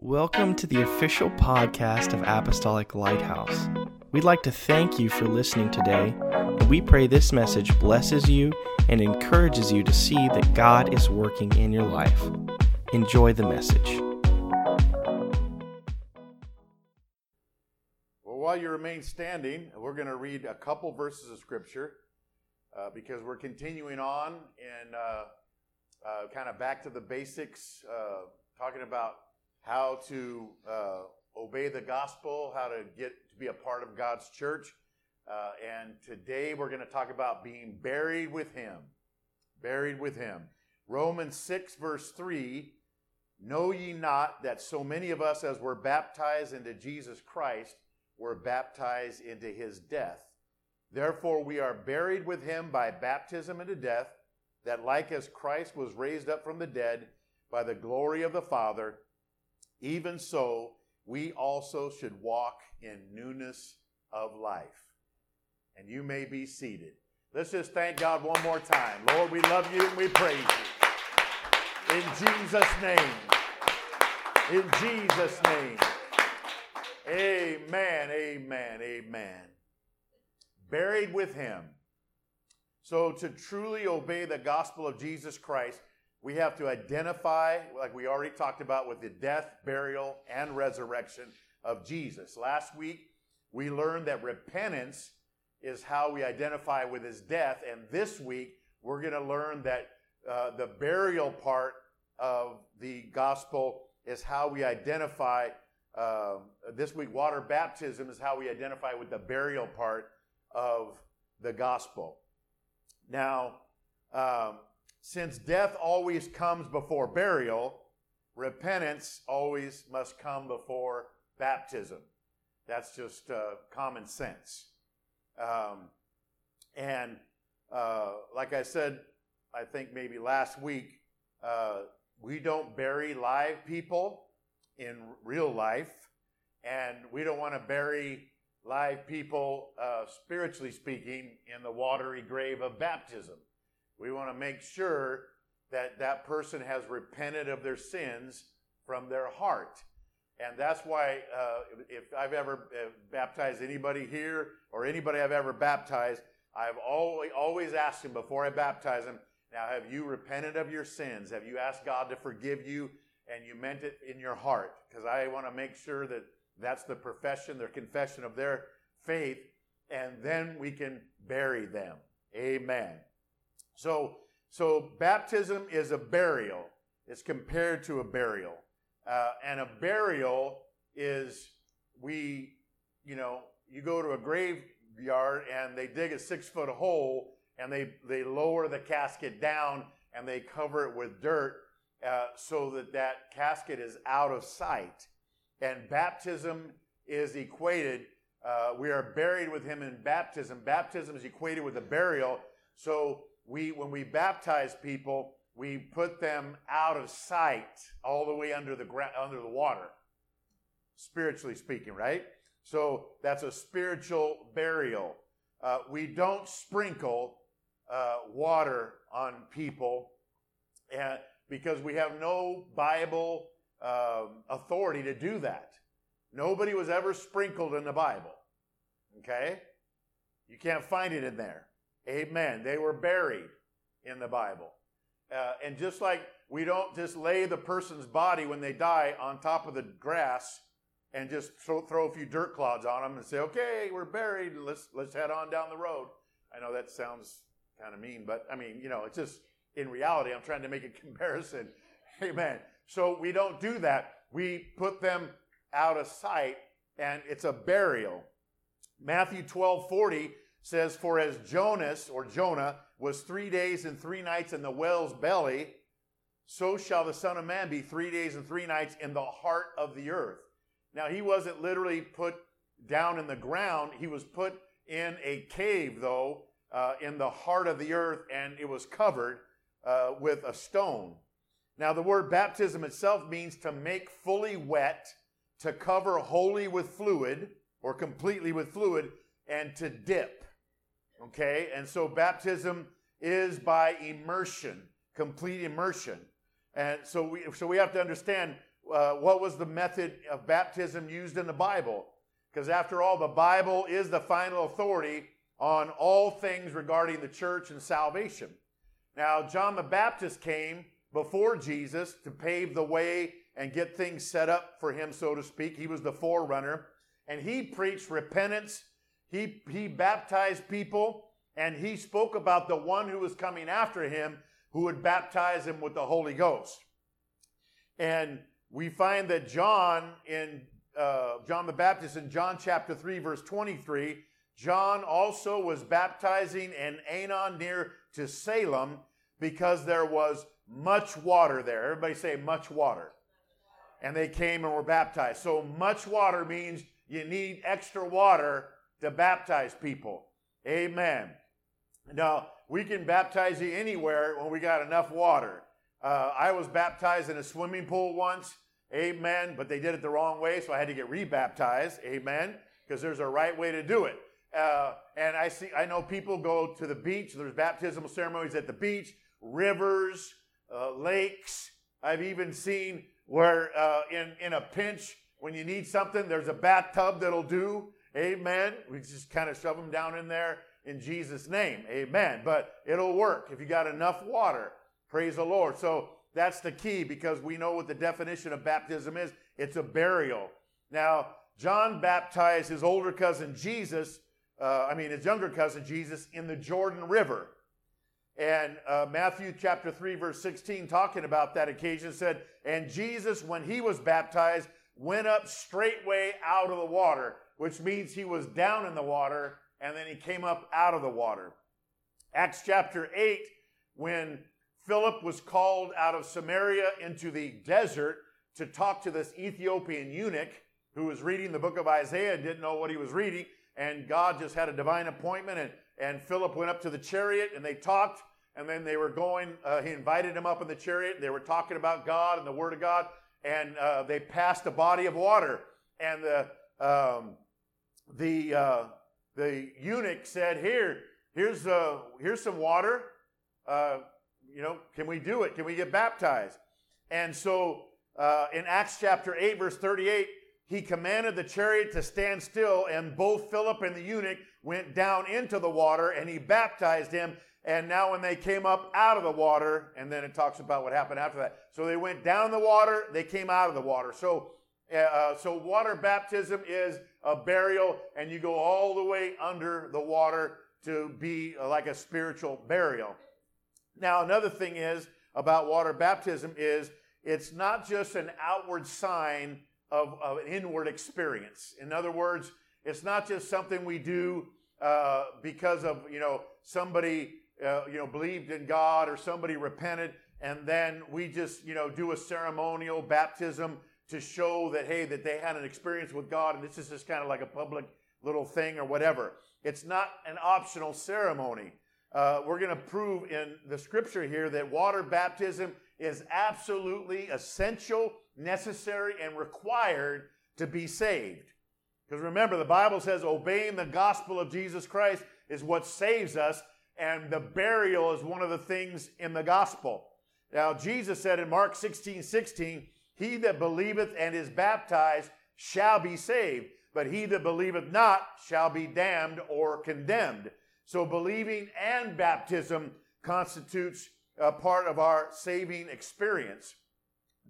Welcome to the official podcast of Apostolic Lighthouse. We'd like to thank you for listening today, and we pray this message blesses you and encourages you to see that God is working in your life. Enjoy the message. Well, while you remain standing, we're going to read a couple verses of Scripture uh, because we're continuing on and uh, uh, kind of back to the basics, uh, talking about how to uh, obey the gospel, how to get to be a part of God's church. Uh, and today we're going to talk about being buried with Him. Buried with Him. Romans 6, verse 3 Know ye not that so many of us, as were baptized into Jesus Christ, were baptized into his death? Therefore, we are buried with him by baptism into death, that like as Christ was raised up from the dead by the glory of the Father, even so we also should walk in newness of life. And you may be seated. Let's just thank God one more time. Lord, we love you and we praise you. In Jesus' name. In Jesus' name. Amen, amen, amen. Buried with him. So, to truly obey the gospel of Jesus Christ, we have to identify, like we already talked about, with the death, burial, and resurrection of Jesus. Last week, we learned that repentance is how we identify with his death. And this week, we're going to learn that uh, the burial part of the gospel is how we identify. Uh, this week, water baptism is how we identify with the burial part of the gospel. Now, um, since death always comes before burial, repentance always must come before baptism. That's just uh, common sense. Um, and uh, like I said, I think maybe last week, uh, we don't bury live people in real life, and we don't want to bury live people, uh, spiritually speaking, in the watery grave of baptism. We want to make sure that that person has repented of their sins from their heart. And that's why, uh, if I've ever uh, baptized anybody here or anybody I've ever baptized, I've always, always asked them before I baptize them, now have you repented of your sins? Have you asked God to forgive you and you meant it in your heart? Because I want to make sure that that's the profession, their confession of their faith, and then we can bury them. Amen. So, so baptism is a burial. It's compared to a burial. Uh, and a burial is we, you know, you go to a graveyard and they dig a six foot hole and they, they lower the casket down and they cover it with dirt uh, so that that casket is out of sight. And baptism is equated, uh, we are buried with him in baptism. Baptism is equated with a burial. So we, when we baptize people, we put them out of sight all the way under the ground, under the water, spiritually speaking, right? So that's a spiritual burial. Uh, we don't sprinkle uh, water on people and, because we have no Bible um, authority to do that. Nobody was ever sprinkled in the Bible. Okay? You can't find it in there. Amen. They were buried in the Bible. Uh, and just like we don't just lay the person's body when they die on top of the grass and just throw, throw a few dirt clods on them and say, okay, we're buried. Let's, let's head on down the road. I know that sounds kind of mean, but I mean, you know, it's just in reality, I'm trying to make a comparison. Amen. So we don't do that. We put them out of sight and it's a burial. Matthew 12 40 says, For as Jonas or Jonah was three days and three nights in the whale's belly, so shall the Son of Man be three days and three nights in the heart of the earth. Now, he wasn't literally put down in the ground, he was put in a cave, though, uh, in the heart of the earth, and it was covered uh, with a stone. Now, the word baptism itself means to make fully wet, to cover wholly with fluid, or completely with fluid, and to dip. Okay? And so baptism is by immersion, complete immersion. And so we, so we have to understand uh, what was the method of baptism used in the Bible. Because after all, the Bible is the final authority on all things regarding the church and salvation. Now, John the Baptist came before Jesus to pave the way and get things set up for him, so to speak. He was the forerunner. And he preached repentance. He, he baptized people, and he spoke about the one who was coming after him who would baptize him with the Holy Ghost. And we find that John in uh, John the Baptist in John chapter 3, verse 23, John also was baptizing in Aenon near to Salem because there was much water there. Everybody say much water. And they came and were baptized. So much water means you need extra water to baptize people. Amen. Now, we can baptize you anywhere when we got enough water. Uh, I was baptized in a swimming pool once. Amen. But they did it the wrong way, so I had to get rebaptized. Amen. Because there's a right way to do it. Uh, and I see, I know people go to the beach. There's baptismal ceremonies at the beach, rivers, uh, lakes. I've even seen where uh, in in a pinch, when you need something, there's a bathtub that'll do. Amen. We just kind of shove them down in there in Jesus' name. Amen. But it'll work if you got enough water. Praise the Lord. So that's the key because we know what the definition of baptism is. It's a burial. Now, John baptized his older cousin Jesus uh, I mean, his younger cousin Jesus, in the Jordan River. And uh, Matthew chapter 3, verse 16, talking about that occasion, said, And Jesus, when he was baptized, went up straightway out of the water, which means he was down in the water and then he came up out of the water. Acts chapter 8, when Philip was called out of Samaria into the desert to talk to this Ethiopian eunuch who was reading the book of Isaiah and didn't know what he was reading and God just had a divine appointment, and, and Philip went up to the chariot, and they talked, and then they were going, uh, he invited him up in the chariot, they were talking about God and the Word of God, and uh, they passed a body of water, and the, um, the, uh, the eunuch said, here, here's, uh, here's some water, uh, you know, can we do it? Can we get baptized? And so uh, in Acts chapter 8, verse 38, he commanded the chariot to stand still, and both Philip and the eunuch went down into the water, and he baptized him. And now, when they came up out of the water, and then it talks about what happened after that. So they went down the water, they came out of the water. So, uh, so water baptism is a burial, and you go all the way under the water to be like a spiritual burial. Now, another thing is about water baptism is it's not just an outward sign of, of an inward experience. In other words, it's not just something we do uh, because of you know somebody uh, you know believed in God or somebody repented, and then we just you know do a ceremonial baptism to show that hey that they had an experience with God, and this is just kind of like a public little thing or whatever. It's not an optional ceremony. Uh, we're going to prove in the scripture here that water baptism is absolutely essential necessary, and required to be saved. Because remember, the Bible says obeying the gospel of Jesus Christ is what saves us, and the burial is one of the things in the gospel. Now, Jesus said in Mark 16 16, He that believeth and is baptized shall be saved, but he that believeth not shall be damned or condemned. So, believing and baptism constitutes a part of our saving experience.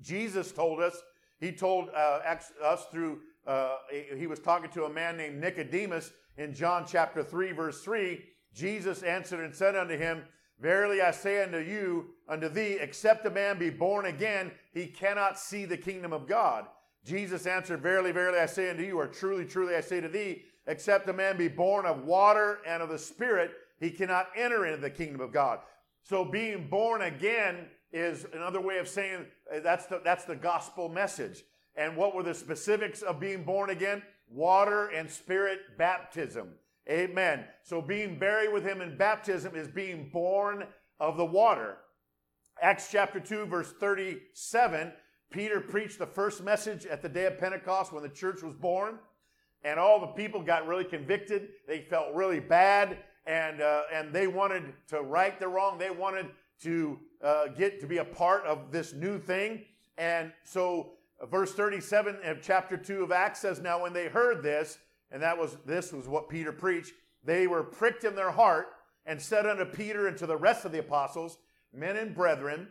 Jesus told us, he told uh, us through, uh, he was talking to a man named Nicodemus in John chapter 3, verse 3. Jesus answered and said unto him, Verily I say unto you, unto thee, except a man be born again, he cannot see the kingdom of God. Jesus answered, Verily, verily I say unto you, or truly, truly I say to thee, except a man be born of water and of the Spirit, he cannot enter into the kingdom of God. So being born again is another way of saying uh, that's the, that's the gospel message. And what were the specifics of being born again? Water and spirit baptism. Amen. So being buried with him in baptism is being born of the water. Acts chapter 2, verse 37, Peter preached the first message at the day of Pentecost when the church was born. And all the people got really convicted. They felt really bad. And, uh, and they wanted to right the wrong. They wanted to uh, get to be a part of this new thing. And so verse 37 of chapter 2 of Acts says, Now when they heard this, and that was this was what Peter preached, they were pricked in their heart and said unto Peter and to the rest of the apostles, Men and brethren,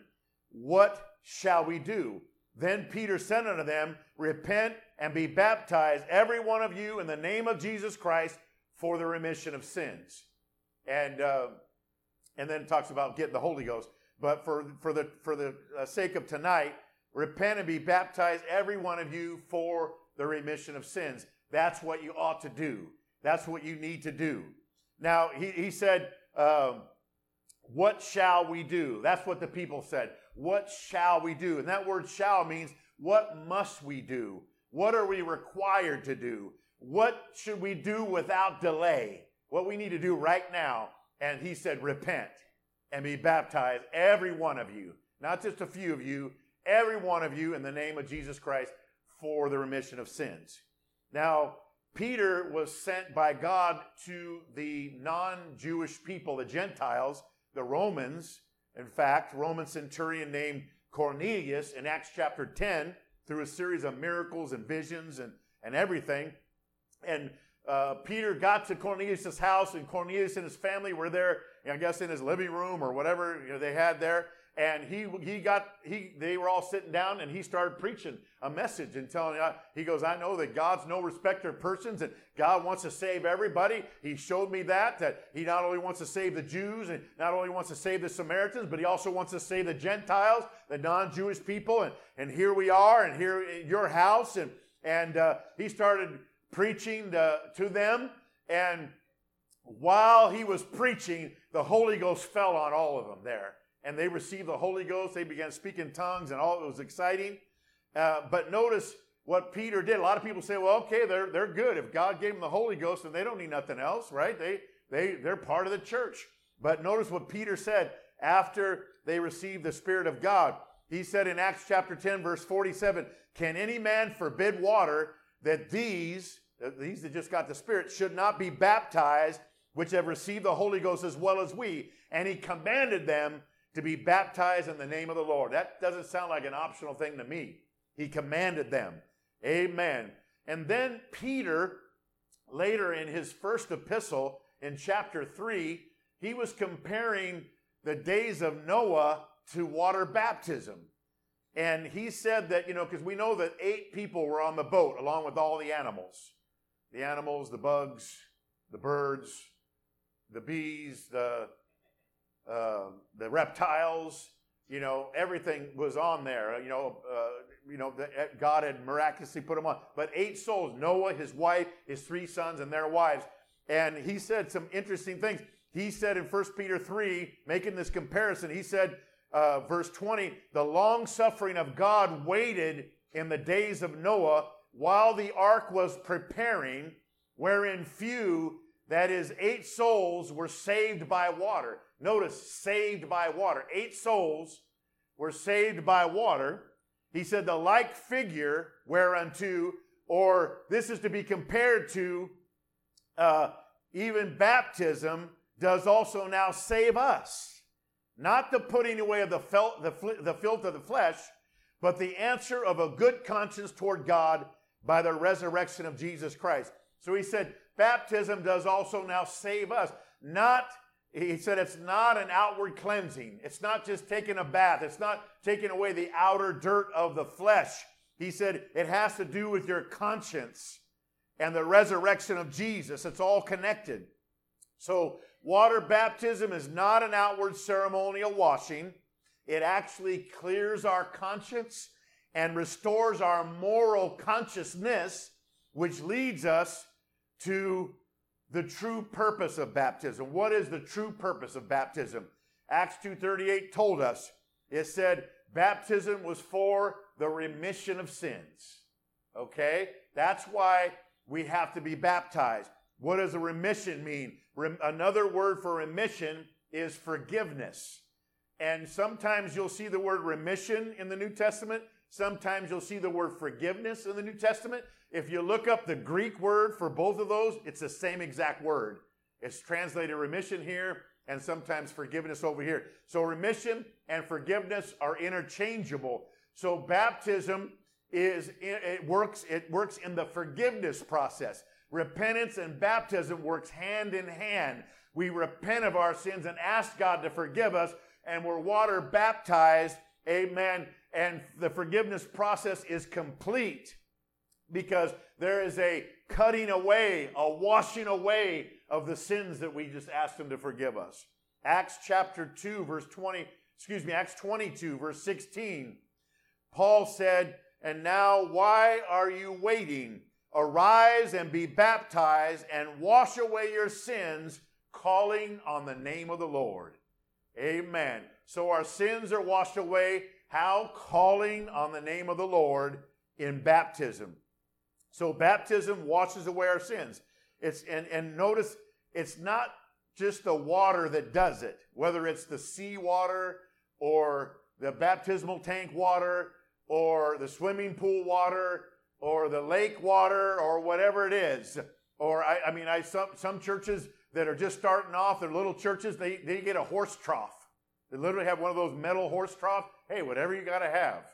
what shall we do? Then Peter said unto them, Repent and be baptized, every one of you, in the name of Jesus Christ for the remission of sins. And uh, and then talks about getting the Holy Ghost. But for for the for the uh, sake of tonight, repent and be baptized, every one of you, for the remission of sins. That's what you ought to do. That's what you need to do. Now he he said. Um, what shall we do? That's what the people said. What shall we do? And that word shall means what must we do? What are we required to do? What should we do without delay? What we need to do right now. And he said, repent and be baptized, every one of you, not just a few of you, every one of you in the name of Jesus Christ for the remission of sins. Now, Peter was sent by God to the non Jewish people, the Gentiles, the Romans. In fact, Roman centurion named Cornelius in Acts chapter 10, through a series of miracles and visions and, and everything. And uh, Peter got to Cornelius' house, and Cornelius and his family were there, I guess in his living room or whatever you know, they had there and he he got he they were all sitting down and he started preaching a message and telling he goes i know that god's no respecter of persons and god wants to save everybody. He showed me that that he not only wants to save the jews and not only wants to save the samaritans but he also wants to save the gentiles the non-jewish people. And and here we are and here in your house. And and uh, he started preaching to, to them. And while he was preaching the holy ghost fell on all of them there and they received the Holy Ghost. They began speaking tongues, and all it was exciting. Uh, but notice what Peter did. A lot of people say, "Well, okay, they're they're good. If God gave them the Holy Ghost, then they don't need nothing else, right? They they they're part of the church." But notice what Peter said after they received the Spirit of God. He said in Acts chapter 10, verse 47, Can any man forbid water that these, these that just got the Spirit, should not be baptized, which have received the Holy Ghost as well as we? And he commanded them to be baptized in the name of the Lord. That doesn't sound like an optional thing to me. He commanded them. Amen. And then Peter, later in his first epistle in chapter 3, he was comparing the days of Noah to water baptism. And he said that, you know, because we know that eight people were on the boat along with all the animals the animals, the bugs, the birds, the bees, the uh, the reptiles, you know, everything was on there. You know, uh, you know, the, uh, God had miraculously put them on. But eight souls: Noah, his wife, his three sons, and their wives. And he said some interesting things. He said in 1 Peter 3, making this comparison, he said, uh, verse 20, the long suffering of God waited in the days of Noah while the ark was preparing, wherein few, that is, eight souls, were saved by water. Notice, saved by water. Eight souls were saved by water. He said, the like figure whereunto, or this is to be compared to, uh, even baptism does also now save us. Not the putting away of the, fel- the, fl- the filth of the flesh, but the answer of a good conscience toward God by the resurrection of Jesus Christ. So he said, baptism does also now save us. Not he said it's not an outward cleansing. It's not just taking a bath. It's not taking away the outer dirt of the flesh. He said it has to do with your conscience and the resurrection of Jesus. It's all connected. So, water baptism is not an outward ceremonial washing. It actually clears our conscience and restores our moral consciousness, which leads us to the true purpose of baptism. What is the true purpose of baptism? Acts 2:38 told us. It said baptism was for the remission of sins. Okay? That's why we have to be baptized. What does a remission mean? Rem- another word for remission is forgiveness. And sometimes you'll see the word remission in the New Testament. Sometimes you'll see the word forgiveness in the New Testament. If you look up the Greek word for both of those, it's the same exact word. It's translated remission here and sometimes forgiveness over here. So remission and forgiveness are interchangeable. So baptism is it works it works in the forgiveness process. Repentance and baptism works hand in hand. We repent of our sins and ask God to forgive us, and we're water baptized. Amen. And the forgiveness process is complete because there is a cutting away, a washing away of the sins that we just asked Him to forgive us. Acts chapter 2, verse 20, excuse me, Acts 22, verse 16. Paul said, And now why are you waiting? Arise and be baptized and wash away your sins, calling on the name of the Lord. Amen. So our sins are washed away. How? Calling on the name of the Lord in baptism. So baptism washes away our sins. It's and, and notice it's not just the water that does it, whether it's the sea water or the baptismal tank water or the swimming pool water or the lake water or whatever it is. Or I, I mean, I some some churches that are just starting off, they're little churches, they, they get a horse trough. They literally have one of those metal horse troughs. Hey, whatever you got to have.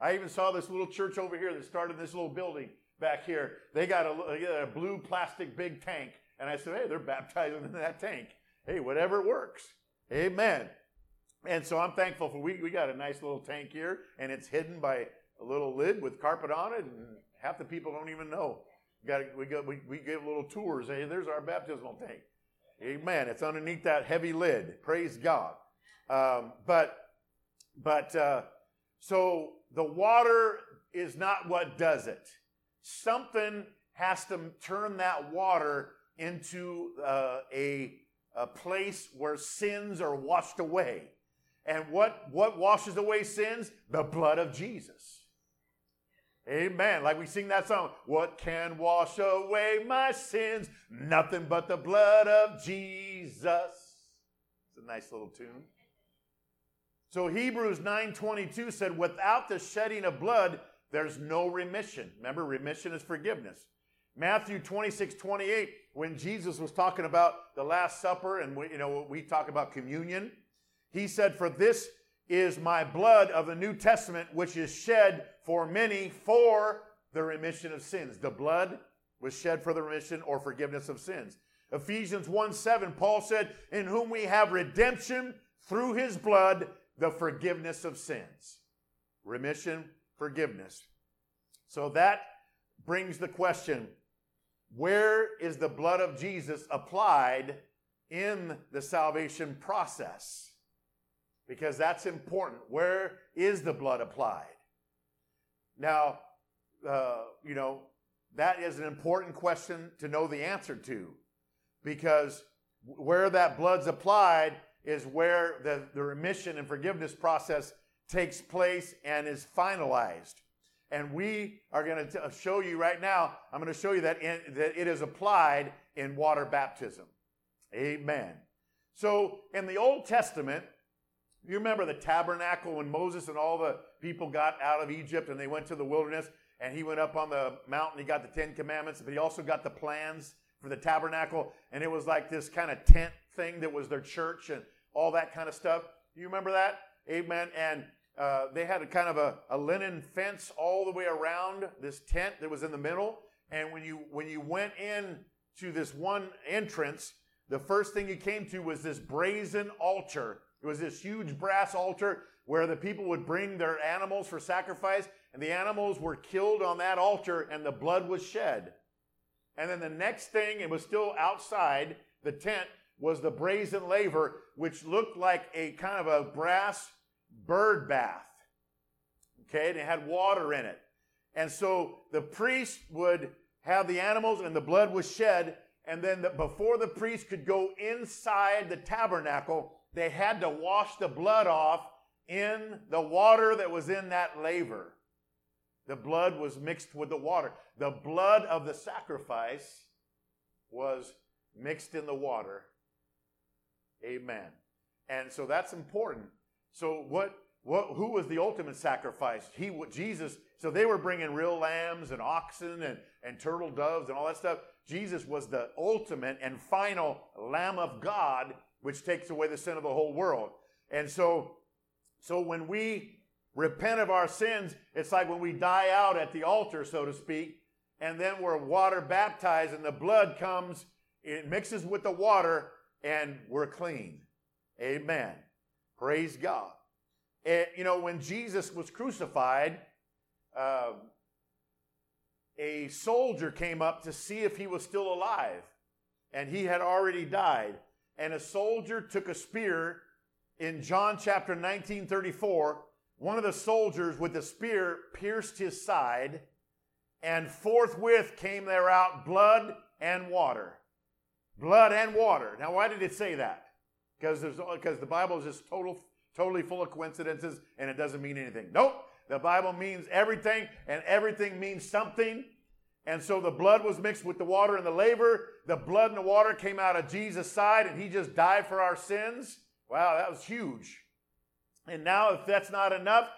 I even saw this little church over here that started this little building back here. They got a, a blue plastic big tank. And I said, hey, they're baptizing in that tank. Hey, whatever works. Amen. And so I'm thankful for we, we got a nice little tank here, and it's hidden by a little lid with carpet on it, and half the people don't even know. We got we got we, we give little tours. Hey, there's our baptismal tank. Amen. It's underneath that heavy lid. Praise God. Um, but but uh, so the water is not what does it. Something has to turn that water into uh, a, a place where sins are washed away. And what, what washes away sins? The blood of Jesus. Amen. Like we sing that song, What can wash away my sins? Nothing but the blood of Jesus. It's a nice little tune. So Hebrews 9:22 said, Without the shedding of blood, there's no remission. Remember, remission is forgiveness. Matthew 26, 28, when Jesus was talking about the Last Supper, and we, you know, we talk about communion, he said, For this is my blood of the New Testament, which is shed for many for the remission of sins. The blood was shed for the remission or forgiveness of sins. Ephesians 1 7, Paul said, In whom we have redemption through his blood, the forgiveness of sins. Remission, forgiveness. So that brings the question where is the blood of Jesus applied in the salvation process? Because that's important. Where is the blood applied? Now, uh, you know, that is an important question to know the answer to because where that blood's applied is where the, the remission and forgiveness process takes place and is finalized. And we are going to uh, show you right now, I'm going to show you that, in, that it is applied in water baptism. Amen. So in the Old Testament, you remember the tabernacle when Moses and all the people got out of Egypt and they went to the wilderness and he went up on the mountain, he got the Ten Commandments, but he also got the plans for the tabernacle. And it was like this kind of tent thing that was their church and all that kind of stuff. Do you remember that? Amen. And uh, they had a kind of a, a linen fence all the way around this tent that was in the middle. And when you when you went in to this one entrance, the first thing you came to was this brazen altar. It was this huge brass altar where the people would bring their animals for sacrifice, and the animals were killed on that altar, and the blood was shed. And then the next thing, it was still outside the tent, was the brazen laver, which looked like a kind of a brass bird bath. Okay, and it had water in it. And so the priest would have the animals and the blood was shed. And then the, before the priest could go inside the tabernacle, they had to wash the blood off in the water that was in that laver. The blood was mixed with the water. The blood of the sacrifice was mixed in the water. Amen. And so that's important. So what? What? Who was the ultimate sacrifice? He, Jesus. So they were bringing real lambs and oxen and and turtle doves and all that stuff. Jesus was the ultimate and final Lamb of God, which takes away the sin of the whole world. And so, so when we repent of our sins, it's like when we die out at the altar, so to speak, and then we're water baptized and the blood comes, it mixes with the water, and we're clean. Amen. Praise God. And, you know, when Jesus was crucified, uh, a soldier came up to see if he was still alive, and he had already died. And a soldier took a spear in John chapter 19 34. One of the soldiers with the spear pierced his side, and forthwith came there out blood and water. Blood and water. Now, why did it say that? Because there's because the Bible is just total, totally full of coincidences and it doesn't mean anything. Nope. The Bible means everything, and everything means something. And so the blood was mixed with the water and the laver. The blood and the water came out of Jesus' side, and he just died for our sins. Wow, that was huge. And now, if that's not enough,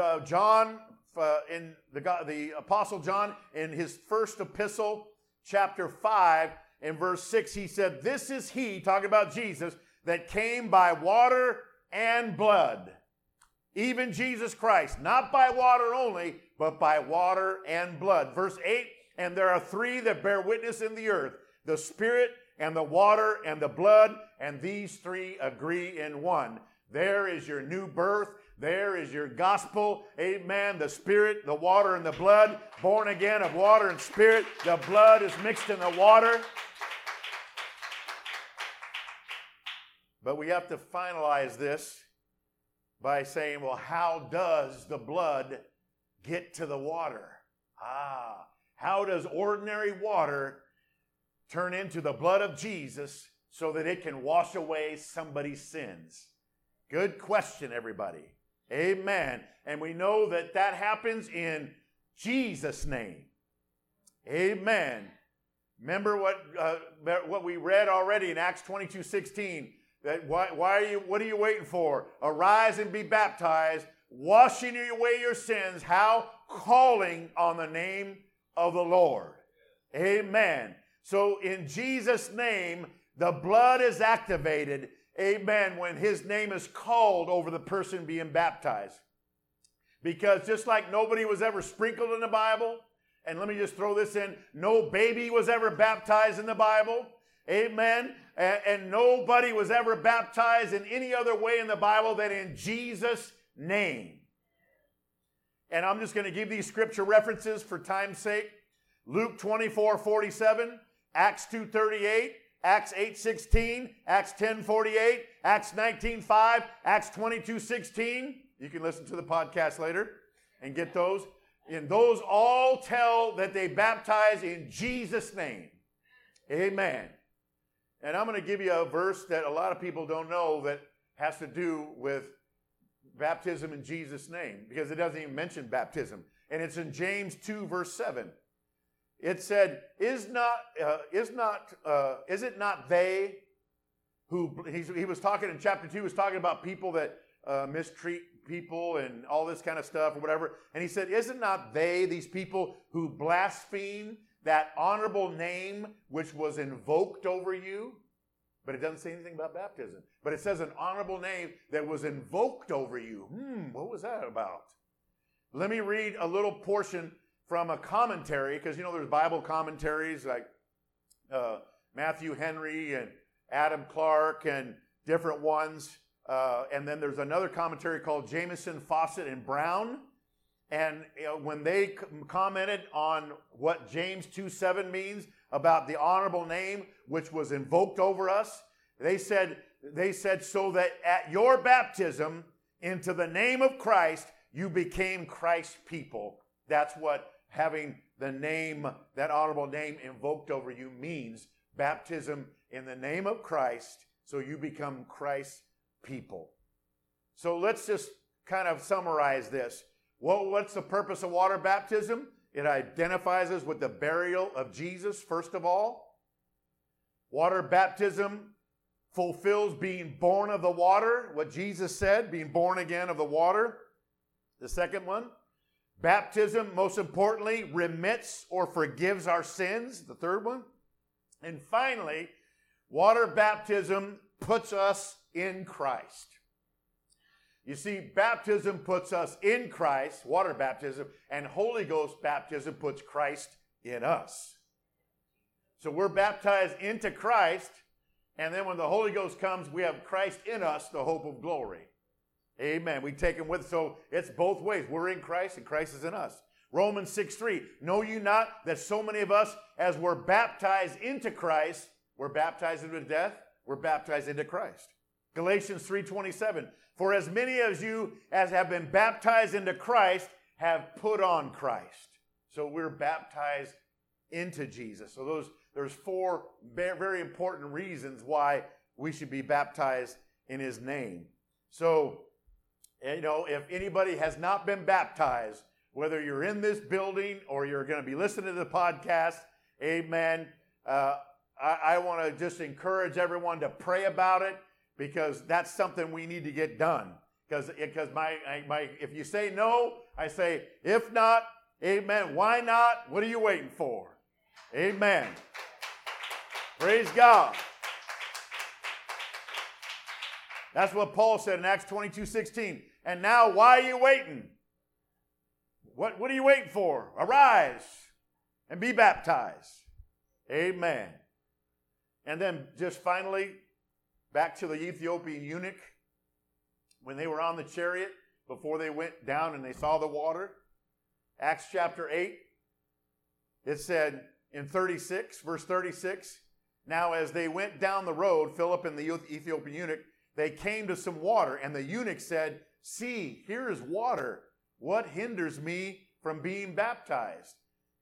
uh, John, uh, in the, the Apostle John, in his first epistle, chapter 5, in verse 6, he said, This is he, talking about Jesus, that came by water and blood. Even Jesus Christ, not by water only, but by water and blood. Verse 8, and there are three that bear witness in the earth the Spirit and the water and the blood, and these three agree in one. There is your new birth. There is your gospel. Amen. The Spirit, the water, and the blood. Born again of water and Spirit. The blood is mixed in the water. But we have to finalize this by saying, well, how does the blood get to the water? Ah, how does ordinary water turn into the blood of Jesus so that it can wash away somebody's sins? Good question, everybody. Amen. And we know that that happens in Jesus' name. Amen. Remember what, uh, what we read already in Acts 22 16. That why, why are you, what are you waiting for? Arise and be baptized, washing away your sins. How? Calling on the name of the Lord. Amen. So in Jesus' name, the blood is activated. Amen. When his name is called over the person being baptized. Because just like nobody was ever sprinkled in the Bible, and let me just throw this in no baby was ever baptized in the Bible. Amen. And, and, nobody was ever baptized in any other way in the Bible than in Jesus' name. And I'm just going to give these scripture references for time's sake. Luke 24, 47, Acts 2, 38, Acts 8, 16, Acts 10, 48, Acts 19, 5, Acts 22, 16. You can listen to the podcast later and get those. And those all tell that they baptize in Jesus' name. Amen. And I'm going to give you a verse that a lot of people don't know that has to do with baptism in Jesus' name because it doesn't even mention baptism. And it's in James 2, verse 7. It said, Is not, uh, is not, uh, is it not they who, he was talking in chapter 2, he was talking about people that uh, mistreat people and all this kind of stuff or whatever. And he said, Is it not they, these people who blaspheme that honorable name which was invoked over you. But it doesn't say anything about baptism. But it says an honorable name that was invoked over you. Hmm, what was that about? Let me read a little portion from a commentary, because you know there's Bible commentaries like uh, Matthew Henry and Adam Clarke and different ones. Uh, and then there's another commentary called Jamieson, Fausset, and Brown. And you know, when they commented on what James 2 7 means about the honorable name which was invoked over us, they said, they said, so that at your baptism into the name of Christ, you became Christ's people. That's what having the name, that honorable name invoked over you means baptism in the name of Christ, so you become Christ's people. So let's just kind of summarize this. Well, what's the purpose of water baptism? It identifies us with the burial of Jesus, first of all. Water baptism fulfills being born of the water, what Jesus said, being born again of the water. The second one, baptism, most importantly, remits or forgives our sins. The third one. And finally, water baptism puts us in Christ. You see, baptism puts us in Christ, water baptism, and Holy Ghost baptism puts Christ in us. So we're baptized into Christ, and then when the Holy Ghost comes, we have Christ in us, the hope of glory. Amen. We take him with, so it's both ways. We're in Christ, and Christ is in us. Romans 6 3. Know you not that so many of us, as we're baptized into Christ, we're baptized into death, we're baptized into Christ. Galatians 3:27 For as many of you as have been baptized into Christ have put on Christ. So we're baptized into Jesus. So those there's four very important reasons why we should be baptized in his name. So you know, if anybody has not been baptized, whether you're in this building or you're going to be listening to the podcast, amen. Uh, I, I want to just encourage everyone to pray about it because that's something we need to get done. Because because my, my if you say no, I say if not, amen. Why not? What are you waiting for? Amen. Praise God. That's what Paul said in Acts 22 16. And now, why are you waiting? What, what are you waiting for? Arise and be baptized. Amen. And then, just finally, back to the Ethiopian eunuch. When they were on the chariot, before they went down and they saw the water, Acts chapter 8, it said in 36, verse 36, now as they went down the road, Philip and the Ethiopian eunuch, they came to some water, and the eunuch said, See, here is water. What hinders me from being baptized?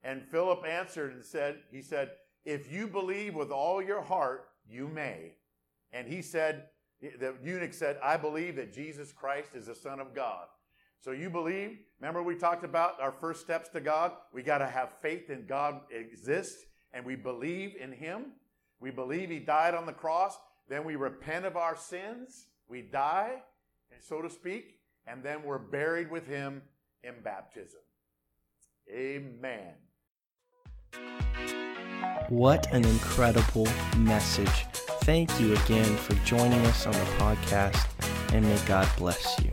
And Philip answered and said, He said, If you believe with all your heart, you may. And he said, the eunuch said, I believe that Jesus Christ is the Son of God. So you believe? Remember, we talked about our first steps to God? We got to have faith in God exists, and we believe in Him. We believe He died on the cross. Then we repent of our sins. We die, so to speak, and then we're buried with Him in baptism. Amen. What an incredible message. Thank you again for joining us on the podcast, and may God bless you.